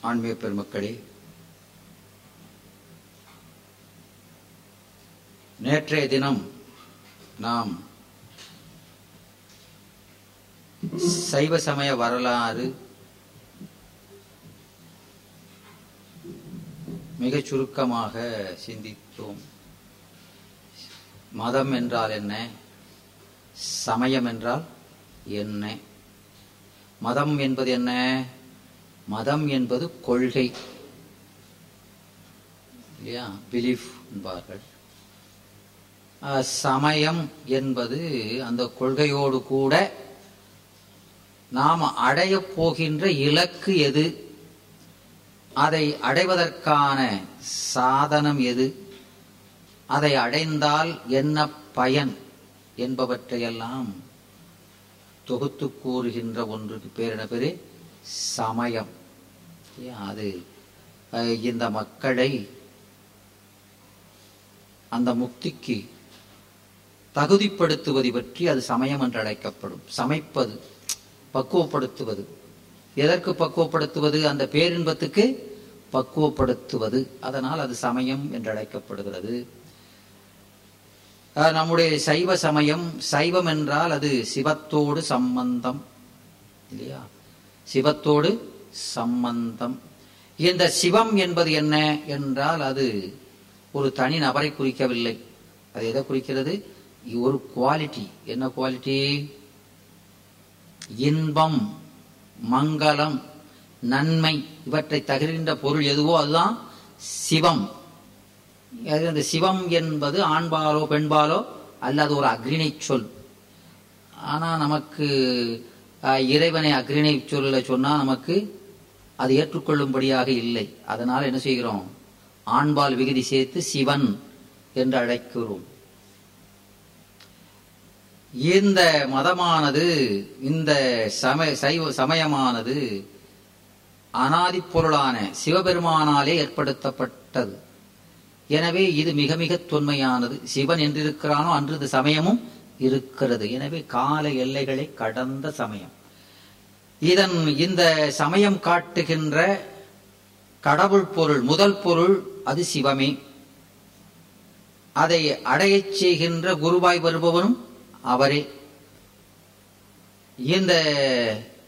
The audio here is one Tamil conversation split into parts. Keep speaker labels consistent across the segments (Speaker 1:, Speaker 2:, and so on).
Speaker 1: ஆன்மீக பெருமக்களே நேற்றைய தினம் நாம் சைவ சமய வரலாறு மிகச் சுருக்கமாக சிந்தித்தோம். மதம் என்றால் என்ன? சமயம் என்றால் என்ன? மதம் என்பது என்ன? மதம் என்பது கொள்கை. இல்லையா? பிலீஃப் என்பார்கள். சமயம் என்பது அந்த கொள்கையோடு கூட நாம் அடையப் போகின்ற இலக்கு எது? அதை அடைவதற்கான சாதனம் எது? அதை அடைந்தால் என்ன பயன் என்பவற்றையெல்லாம் தொகுத்து கூறுகின்ற ஒன்றுக்கு பேர் பேரு சமயம். அது இந்த மக்களை அந்த முக்திக்கு தகுதிப்படுத்துவது பற்றி அது சமயம் என்று அழைக்கப்படும். சமைப்பது பக்குவப்படுத்துவது. எதற்கு பக்குவப்படுத்துவது? அந்த பேரின்பத்துக்கு பக்குவப்படுத்துவது. அதனால் அது சமயம் என்று அழைக்கப்படுகிறது. நம்முடைய சைவ சமயம் சைவம் என்றால் அது சிவத்தோடு சம்பந்தம் இல்லையா? சிவத்தோடு சம்பந்தம். இந்த சிவம் என்பது என்ன என்றால் அது ஒரு தனி நபரை குறிக்கவில்லை. அது எதை குறிக்கிறது? ஒரு குவாலிட்டி என்ன குவாலிட்டி இன்பம் மங்களம் நன்மை. இவற்றை தகிர்கின்ற பொருள் எதுவோ அதுதான் சிவம். அது அந்த சிவம் என்பது ஆண்பாலோ பெண்பாலோ அல்லது ஒரு அக்ரிணை சொல். ஆனால் நமக்கு இறைவனை அக்ரிணை சொல்ல சொன்னால் நமக்கு அது ஏற்றுக்கொள்ளும்படியாக இல்லை. அதனால் என்ன செய்கிறோம்? ஆண்பால் விகுதி சேர்த்து சிவன் என்று அழைக்கிறோம். இந்த மதமானது இந்த சமய சைவ சமயமானது அனாதி பொருளான சிவபெருமானாலே ஏற்படுத்தப்பட்டது. எனவே இது மிக மிக தொன்மையானது. சிவன் என்றிருக்கிறானோ அன்று இந்த சமயமும் இருக்கிறது. எனவே கால எல்லைகளை கடந்த சமயம். இதன் இந்த சமயம் காட்டுகின்ற கடவுள் பொருள் முதல் பொருள் அது சிவமே. அதை அடையச் செய்கின்ற குருவாய் வருபவனும் அவரே. இந்த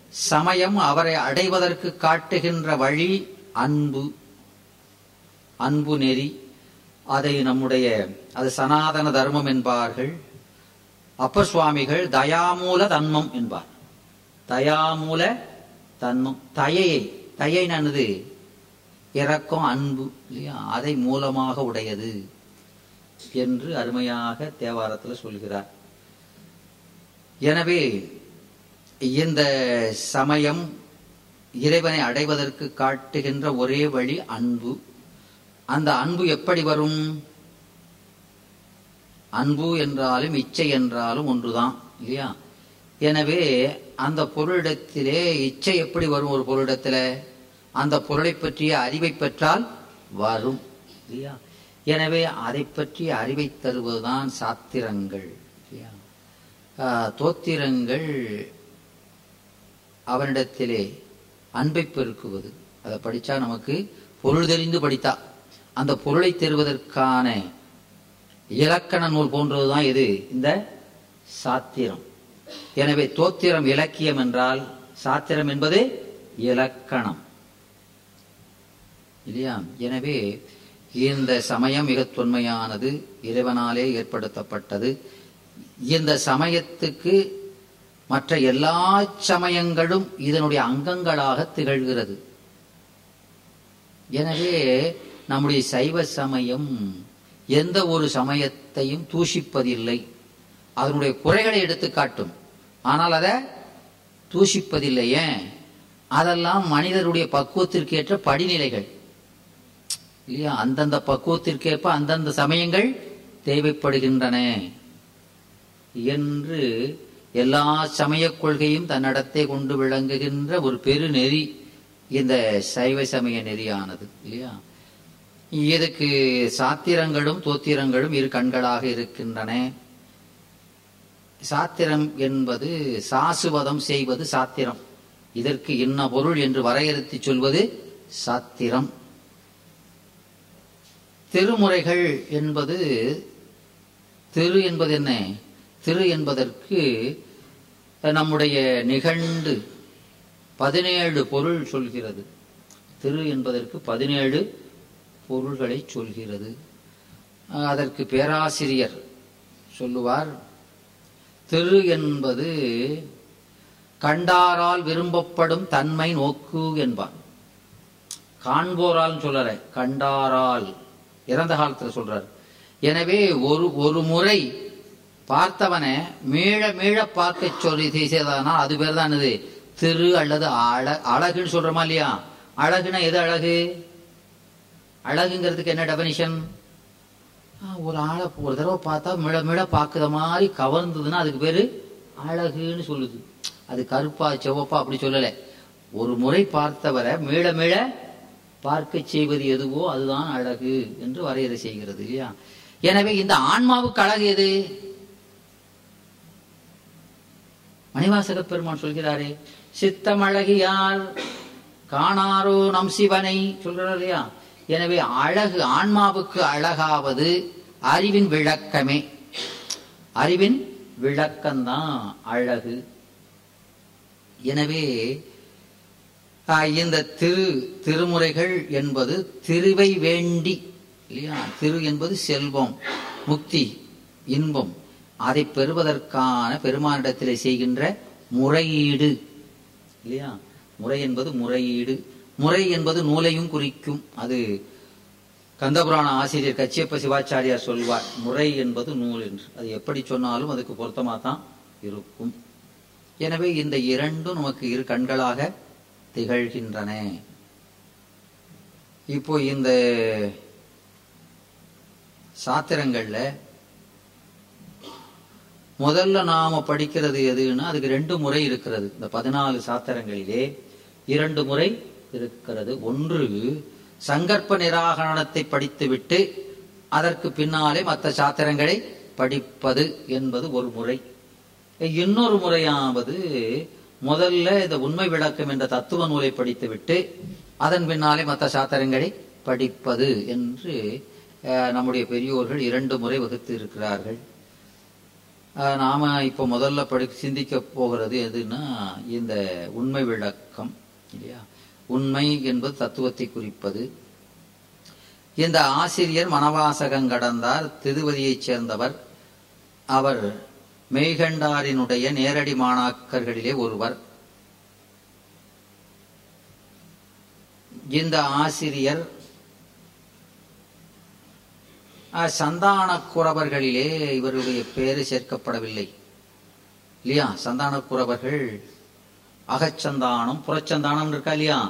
Speaker 1: சமயம் அவரை அடைவதற்கு காட்டுகின்ற வழி அன்பு. அன்பு நெறி. அதை நம்முடைய அது சனாதன தர்மம் என்பார்கள். அப்பர் சுவாமிகள் தயாமூல தன்மம் என்பார். தயாமூல தன்மம் தயையை தயை நனது இறக்கம் அன்பு இல்லையா? அதை மூலமாக உடையது என்று அருமையாக தேவாரத்தில் சொல்கிறார். எனவே இந்த சமயம் இறைவனை அடைவதற்கு காட்டுகின்ற ஒரே வழி அன்பு. அந்த அன்பு எப்படி வரும்? அன்பு என்றாலும் இச்சை என்றாலும் ஒன்றுதான் இல்லையா? எனவே அந்த பொருளிடத்திலே இச்சை எப்படி வரும் ஒரு பொருளிடத்துல? அந்த பொருளை பற்றிய அறிவை பெற்றால் வரும் இல்லையா? எனவே அதை பற்றிய அறிவை தருவதுதான் சாத்திரங்கள் இல்லையா? தோத்திரங்கள் அவனிடத்திலே அன்பை பெருக்குவது. அதை படித்தா நமக்கு பொருள் தெரிந்து படித்தா. அந்த பொருளை தருவதற்கான இலக்கண நூல் போன்றதுதான் இது. இந்த சாத்திரம். எனவே தோத்திரம் இலக்கியம் என்றால் சாத்திரம் என்பது இலக்கணம். இல்லையா? எனவே இந்த சமயம் மிக தொன்மையானது இறைவனாலே ஏற்படுத்தப்பட்டது. இந்த சமயத்துக்கு மற்ற எல்லா சமயங்களும் இதனுடைய அங்கங்களாக திகழ்கிறது. எனவே நம்முடைய சைவ சமயம் எந்த ஒரு சமயத்தையும் தூஷிப்பதில்லை. அதனுடைய குறைகளை எடுத்து காட்டும். ஆனால் அதை தூஷிப்பதில்லையே அதெல்லாம் மனிதருடைய பக்குவத்திற்கேற்ற படிநிலைகள். இல்லையா? அந்தந்த பக்குவத்திற்கேற்ப அந்தந்த சமயங்கள் தேவைப்படுகின்றன என்று எல்லா சமய கொள்கையும் தன்னிடத்தை கொண்டு விளங்குகின்ற ஒரு பெரு நெறி இந்த சைவ சமய நெறியானது இல்லையா? இதுக்கு சாத்திரங்களும் தோத்திரங்களும் இரு கண்களாக இருக்கின்றன? சாத்திரம் என்பது சாசுவதம் செய்வது சாத்திரம். இதற்கு என்ன பொருள் என்று வரையறுத்து சொல்வது சாத்திரம். திருமுறைகள் என்பது திரு என்பது என்ன? திரு என்பதற்கு நம்முடைய நிகண்டு பதினேழு பொருள் சொல்கிறது. திரு என்பதற்கு பதினேழு பொருள்களை சொல்கிறது. அதற்கு பேராசிரியர் சொல்லுவார் திரு என்பது கண்டாரால் விரும்பப்படும் தன்மை நோக்கு என்பார் காண்போரால் சொல்லற கண்டாரால். இறந்த காலத்தில் சொல்றார். எனவே ஒரு ஒரு முறை பார்த்தவனை மீள மீள பார்க்க சொல்லி செய்ததானா அது பேர் தான் இது திரு அல்லது அழ அழகுன்னு சொல்றோமா இல்லையா? அழகுனா எது அழகு? அழகுங்கிறதுக்கு என்ன டெபனிஷன் ஒரு ஆளை ஒரு தடவை பார்த்தா மிள மிள பார்க்குற மாதிரி கவர்ந்ததுன்னா அதுக்கு பேரு அழகுன்னு சொல்லுது. அது கருப்பா செவப்பா அப்படி சொல்லலை. ஒரு முறை பார்த்தவரை மீள மீள பார்க்க செய்வது எதுவோ அதுதான் அழகு என்று வரையறை செய்கிறது இல்லையா? எனவே இந்த ஆன்மாவுக்கு அழகு எது? மணிவாசக பெருமான் சொல்கிறாரே சித்தம் அழகியார் காணாரோ நம் சிவனை சொல்கிறார் இல்லையா? எனவே அழகு ஆன்மாவுக்கு அழகாவது அறிவின் விளக்கமே. அறிவின் விளக்கம்தான் அழகு. எனவே இந்த திரு திருமுறைகள் என்பது திருவை வேண்டி இல்லையா? திரு என்பது செல்வம் முக்தி இன்பம். அதை பெறுவதற்கான பெருமானிடத்திலே செய்கின்ற முறையீடு இல்லையா? முறை என்பது முறையீடு. முறை என்பது நூலையும் குறிக்கும். அது கந்தபுராண ஆசிரியர் கச்சியப்ப சிவாச்சாரியார் சொல்வார் முறை என்பது நூல் என்று. அது எப்படி சொன்னாலும் அதுக்கு பொருத்தமாக தான் இருக்கும். எனவே இந்த இரண்டும் நமக்கு இரு கண்களாக திகழ்கின்றன. இப்போ இந்த சாத்திரங்கள்ல முதல்ல நாம படிக்கிறது எதுன்னா அதுக்கு ரெண்டு முறை இருக்கிறது. இந்த பதினாலு சாத்திரங்களிலே இரண்டு முறை இருக்கிறது. ஒன்று சங்கற்ப நிராகரணத்தை படித்துவிட்டு அதற்கு பின்னாலே மற்ற சாத்திரங்களை படிப்பது என்பது ஒரு முறை. இன்னொரு முறையாவது முதல்ல இந்த உண்மை விளக்கம் என்ற தத்துவ நூலை படித்துவிட்டு அதன் பின்னாலே மற்ற சாத்திரங்களை படிப்பது என்று நம்முடைய பெரியோர்கள் இரண்டு முறை வகுத்து இருக்கிறார்கள். நாம இப்போ முதல்ல படி சிந்திக்க போகிறது எதுன்னா இந்த உண்மை விளக்கம் இல்லையா? உண்மை என்பது தத்துவத்தை குறிப்பது. இந்த ஆசிரியர் மனவாசகம் கடந்தார் திருவதியைச் சேர்ந்தவர். அவர் மெய்கண்டாரினுடைய நேரடி மாணாக்கர்களிலே ஒருவர். இந்த ஆசிரியர் சந்தான குறவர்களிலே இவருடைய பேரு சேர்க்கப்படவில்லை. இல்லையா சந்தான குறவர்கள் அகச்சந்தானம் புறச்சந்தானம் இருக்கா இல்லையா?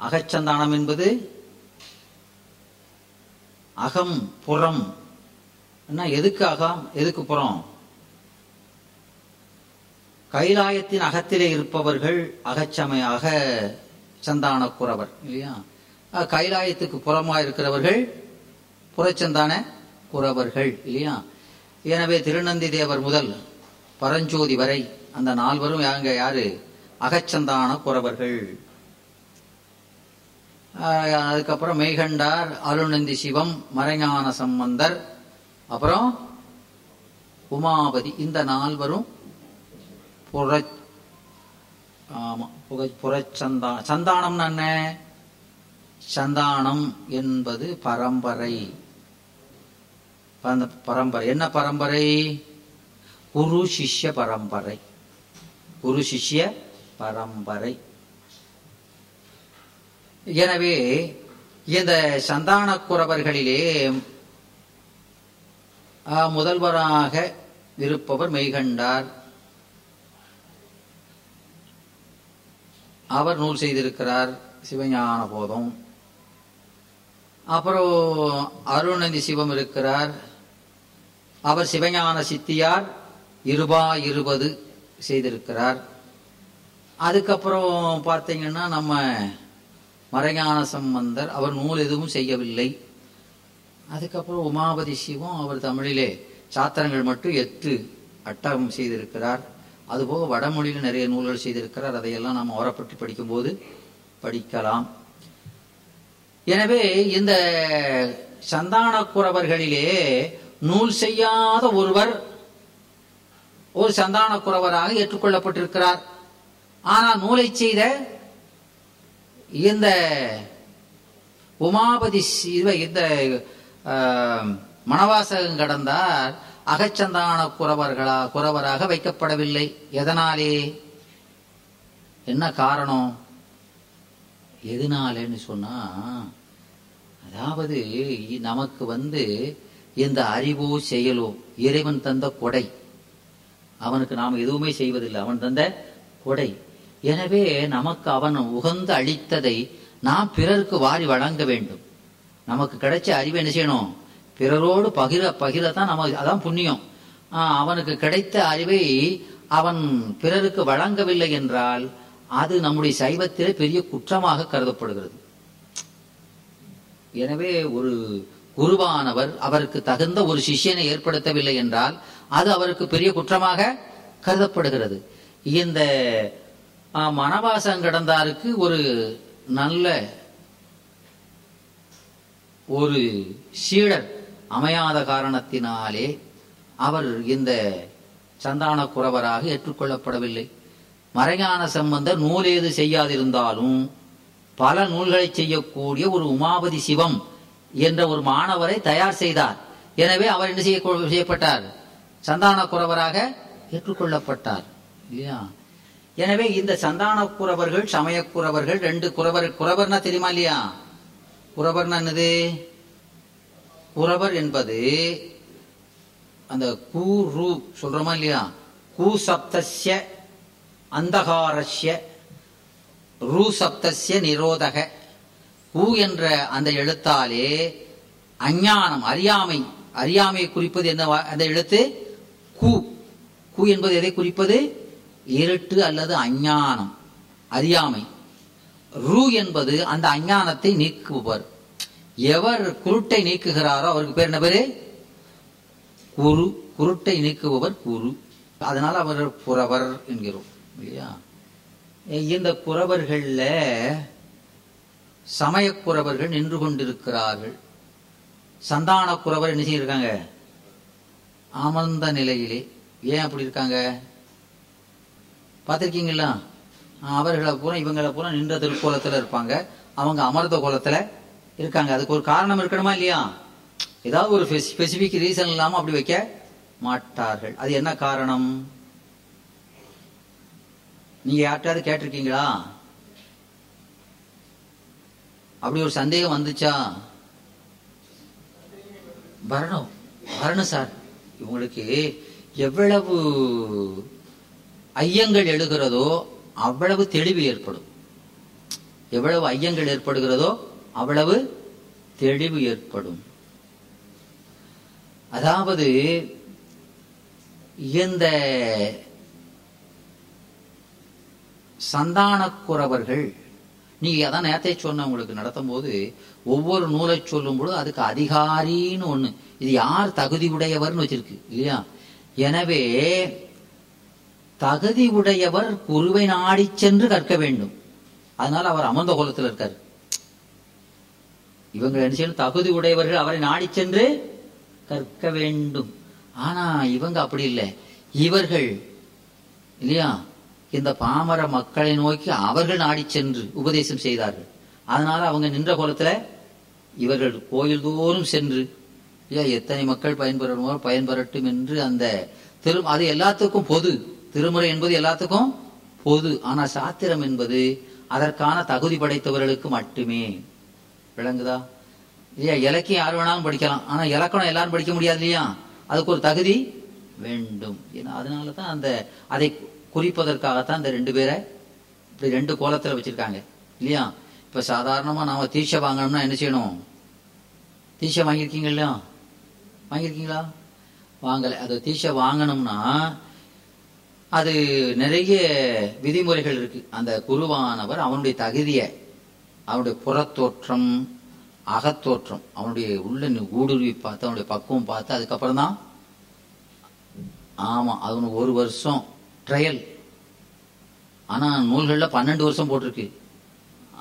Speaker 1: அகச்சந்தானம் என்பது அகம் புறம். எதுக்கு அகம் எதுக்கு புறம்? கைலாயத்தின் அகத்திலே இருப்பவர்கள் அகச்சமய அக சந்தான குறவர் இல்லையா கைலாயத்துக்கு புறமா இருக்கிறவர்கள் புறச்சந்தான குறவர்கள் இல்லையா? எனவே திருநந்தி தேவர் முதல் பரஞ்சோதி வரை அந்த நால்வரும் யாங்க யாரு? அகச்சந்தான குறவர்கள். அதுக்கப்புறம் மெய்கண்டார் அருணந்தி சிவம் மறைஞான சம்பந்தர் அப்புறம் உமாபதி. இந்த நால்வரும் புற ஆமா புகை புறச்சந்தா சந்தானம்னு என்ன? சந்தானம் என்பது பரம்பரை. அந்த பரம்பரை. என்ன பரம்பரை? குரு சிஷ்ய பரம்பரை. குரு சிஷ்ய பரம்பரை. எனவே இந்த சந்தான குறவர்களிலே முதல்வராக இருப்பவர் மெய்கண்டார். அவர் நூல் செய்திருக்கிறார் சிவஞான போதும். அப்புறம் அருணந்தி சிவம் இருக்கிறார். அவர் சிவஞான சித்தியார் இருபா இருபது செய்திருக்கிறார். அதுக்கப்புறம் பார்த்தீங்கன்னா நம்ம மறைஞான சம்பந்தர் அவர் நூல் எதுவும் செய்யவில்லை. அதுக்கப்புறம் உமாபதி சிவம் அவர் தமிழிலே சாத்திரங்கள் மட்டும் எட்டு அட்டகம் செய்திருக்கிறார். அதுபோக வடமொழியில் நிறைய நூல்கள் செய்திருக்கிறார். அதையெல்லாம் நாம் ஓரப்பட்டு படிக்கும்போது படிக்கலாம். எனவே இந்த சந்தான குறவர்களிலே நூல் செய்யாத ஒருவர் ஒரு சந்தான குறவராக ஏற்றுக்கொள்ளப்பட்டிருக்கிறார். ஆனால் நூலை செய்த இந்த உமாபதி இவ இந்த மணவாசகம் கடந்தார் அகச்சந்தான குறவர்களா குறவராக வைக்கப்படவில்லை. எதனாலே? என்ன காரணம்? எதனாலேன்னு சொன்னா அதாவது நமக்கு வந்து இந்த அறிவோ செயலோ இறைவன் தந்த கொடை. அவனுக்கு நாம் எதுவுமே செய்வதில்லை. அவன் தந்த கொடை. எனவே நமக்கு அவன் உகந்து அளித்ததை நாம் பிறருக்கு வாரி வழங்க வேண்டும். நமக்கு கிடைச்ச அறிவை என்ன செய்யணும்? பிறரோடு பகிர பகிரத்தான் நம்ம அதான் புண்ணியம். ஆஹ், அவனுக்கு கிடைத்த அறிவை அவன் பிறருக்கு வழங்கவில்லை என்றால் அது நம்முடைய சைவத்திலே பெரிய குற்றமாக கருதப்படுகிறது. எனவே ஒரு குருவானவர் அவருக்கு தகுந்த ஒரு சிஷ்யனை ஏற்படுத்தவில்லை என்றால் அது அவருக்கு பெரிய குற்றமாக கருதப்படுகிறது. இந்த மனவாசம் கிடந்தாருக்கு கடந்தாருக்கு ஒரு நல்ல ஒரு சீடர் அமையாத காரணத்தினாலே அவர் இந்த சந்தான குறவராக ஏற்றுக்கொள்ளப்படவில்லை. மறைஞான சம்பந்தர் நூலேது செய்யாதிருந்தாலும் பல நூல்களை செய்யக்கூடிய ஒரு உமாபதி சிவம் என்ற ஒரு மாணவரை தயார் செய்தார். எனவே அவர் என்ன செய்ய செய்யப்பட்டார்? சந்தான குறவராக ஏற்றுக்கொள்ளப்பட்டார். இல்லையா? எனவே இந்த சந்தான குறவர்கள் சமய குறவர்கள் ரெண்டு குறவர் குறவர்னா தெரியுமா இல்லையா? குறவர்னா என்னது? குறவர் என்பது அந்த கூ ரூ சொல்றோமா இல்லையா? கூ சப்தஸ்ய அந்தகாரஸ்ய ரூ சப்தஸ்ய நிரோதக. கூ என்ற அந்த எழுத்தாலே அஞ்ஞானம் அறியாமை அறியாமையை குறிப்பது என்ன அந்த எழுத்து? கூ. கூ என்பது எதை குறிப்பது? இருட்டு அல்லது அஞ்ஞானம் அறியாமை. ரூ என்பது அந்த அஞ்ஞானத்தை நீக்குபவர். எவர் குருட்டை நீக்குகிறாரோ அவருக்கு பேர் என்ன பேரு? குரு. குருட்டை நீக்குபவர் குரு. அதனால அவர் புறவர் என்கிறோம் இல்லையா? இந்த புறவர்கள்ல சமயக்குறவர்கள் நின்று கொண்டிருக்கிறார்கள். சந்தான குறவர் என்ன செய்யிருக்காங்க அமர்ந்த நிலையிலே. ஏன் அப்படி இருக்காங்க? பார்த்துருக்கீங்களா? அவர்களை பூரா இவங்களை பூரா நின்ற திருக்கோலத்தில் இருப்பாங்க. அவங்க அமர்ந்த கோலத்துல இருக்காங்க. அதுக்கு ஒரு காரணம் இருக்கணுமா இல்லையா? ஏதாவது ஒரு ஸ்பெசிஃபிக் ரீசன் இல்லாமல் அப்படி வைக்க மாட்டார்கள். அது என்ன காரணம்? நீங்க யார்கிட்டயாவது கேட்டிருக்கீங்களா? அப்படி ஒரு சந்தேகம் வந்துச்சா? வரணும் வரணும் சார். இவங்களுக்கு எவ்வளவு ஐயங்கள் எழுகிறதோ அவ்வளவு தெளிவு ஏற்படும். எவ்வளவு ஐயங்கள் ஏற்படுகிறதோ அவ்வளவு தெளிவு ஏற்படும். அதாவது இந்த சந்தானக்குறவர்கள் நீங்க அதான் நேரத்தை சொன்ன உங்களுக்கு நடத்தும் போது ஒவ்வொரு நூலை சொல்லும் பொழுது அதுக்கு அதிகாரின்னு ஒண்ணு. இது யார் தகுதி உடையவர்னு வச்சிருக்கு இல்லையா? எனவே தகுதி உடையவர் குருவை நாடி சென்று கற்க வேண்டும். அதனால அவர் அமர்ந்த கோலத்தில் இருக்கார். இவங்க என்ன செய்யணும்? தகுதி உடையவர்கள் அவரை நாடி சென்று கற்க வேண்டும். ஆனா இவங்க அப்படி இல்லை. இவர்கள் இல்லையா? இந்த பாமர மக்களை நோக்கி அவர்கள் நாடி சென்று உபதேசம் செய்தார்கள். அதனால அவங்க நின்ற கோலத்துல இவர்கள் கோயில் தோறும் சென்று ஐயா எத்தனை மக்கள் பயன்பெறணுமோ பயன்பெறட்டும் என்று அந்த திரு அது எல்லாத்துக்கும் பொது. திருமுறை என்பது எல்லாத்துக்கும் பொது. ஆனா சாத்திரம் என்பது அதற்கான தகுதி படைத்தவர்களுக்கு மட்டுமே. விளங்குதா? இல்லையா? இலக்கியம் யார் வேணாலும் படிக்கலாம். ஆனா இலக்கணம் எல்லாரும் படிக்க முடியாது இல்லையா? அதுக்கு ஒரு தகுதி வேண்டும். ஏன்னா அதனால தான் அந்த அதை குறிப்பதற்காகத்தான் இந்த ரெண்டு பேரை இப்படி ரெண்டு கோலத்தில் வச்சிருக்காங்க. இல்லையா? இப்ப சாதாரணமா நாம தீட்சை வாங்கணும்னா என்ன செய்யணும்? தீட்சை இல்லையா? வாங்கியிருக்கீங்களா? வாங்கலை. அது தீட்சை வாங்கணும்னா அது நிறைய விதிமுறைகள் இருக்கு. அந்த குருவானவர் அவனுடைய தகுதியை அவனுடைய புறத்தோற்றம் அகத்தோற்றம் அவனுடைய உள்ள ஊடுருவி பார்த்து அவனுடைய பக்குவம் பார்த்து அதுக்கப்புறம் தான் ஆமாம் அவனுக்கு ஒரு வருஷம் ட்ரையல் ஆனால் நூல்களில் பன்னெண்டு வருஷம் போட்டிருக்கு.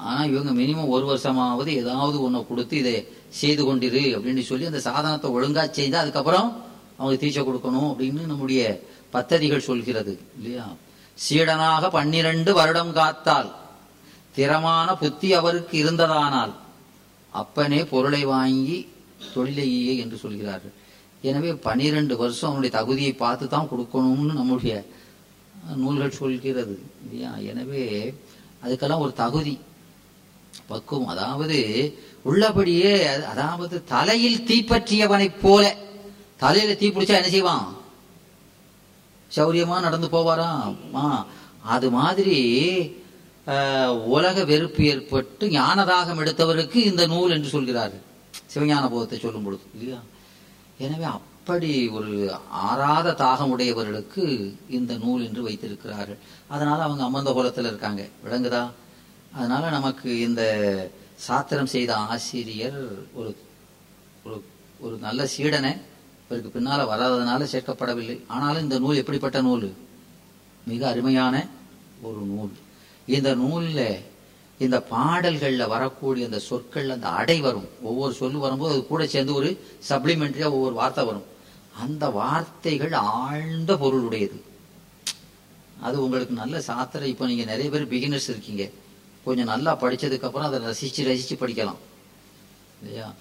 Speaker 1: ஆனால் இவங்க மினிமம் ஒரு வருஷமாவது ஏதாவது ஒன்று கொடுத்து இதை செய்து கொண்டிரு அப்படின்னு சொல்லி அந்த சாதனத்தை ஒழுங்காக செய்தால் அதுக்கப்புறம் அவங்க தீட்சை கொடுக்கணும் அப்படின்னு நம்முடைய பத்ததிகள் சொல்கிறது இல்லையா? சீடனாக பன்னிரண்டு வருடம் காத்தால் திறமான புத்தி அவருக்கு இருந்ததானால் அப்பனே பொருளை வாங்கி தொழிலையே என்று சொல்கிறார்கள். எனவே பனிரெண்டு வருஷம் அவனுடைய தகுதியை பார்த்து தான் கொடுக்கணும்னு நம்முடைய நூல்கள் சொல்கிறது இல்லையா? எனவே அதுக்கெல்லாம் ஒரு தகுதி பக்குவம். அதாவது உள்ளபடியே அது- அதாவது தலையில் தீப்பற்றியவனைப் போல தலையில தீ பிடிச்சா என்ன செய்வான்? சௌரியமா நடந்து போவாரா? அது மாதிரி உலக வெறுப்பு ஏற்பட்டு ஞானதாகம் எடுத்தவருக்கு இந்த நூல் என்று சொல்கிறார். சிவஞான போதத்தை சொல்லும் பொழுது இல்லையா? எனவே அப்படி ஒரு ஆறாத தாகம் உடையவர்களுக்கு இந்த நூல் என்று வைத்திருக்கிறார்கள். அதனால அவங்க அமர்ந்த குலத்தில் இருக்காங்க. விளங்குதா? அதனால நமக்கு இந்த சாத்திரம் செய்த ஆசிரியர் ஒரு ஒரு ஒரு நல்ல சீடனை இவருக்கு பின்னால வராததுனால சேர்க்கப்படவில்லை. ஆனாலும் இந்த நூல் எப்படிப்பட்ட நூல்? மிக அருமையான ஒரு நூல். இந்த நூல்ல இந்த பாடல்கள்ல வரக்கூடிய அந்த சொற்கள் அந்த அடை வரும். ஒவ்வொரு சொல்லு வரும்போது அது கூட சேர்ந்து ஒரு சப்ளிமெண்டரியா ஒவ்வொரு வார்த்தை வரும். அந்த வார்த்தைகள் ஆழ்ந்த பொருளுடையது. அது உங்களுக்கு நல்ல சாத்திரம். இப்போ நீங்க நிறைய பேர் பிகினர்ஸ் இருக்கீங்க. கொஞ்சம் நல்லா படிச்சதுக்கு அப்புறம் அதை ரசிச்சு ரசிச்சு படிக்கலாம். இல்லையா?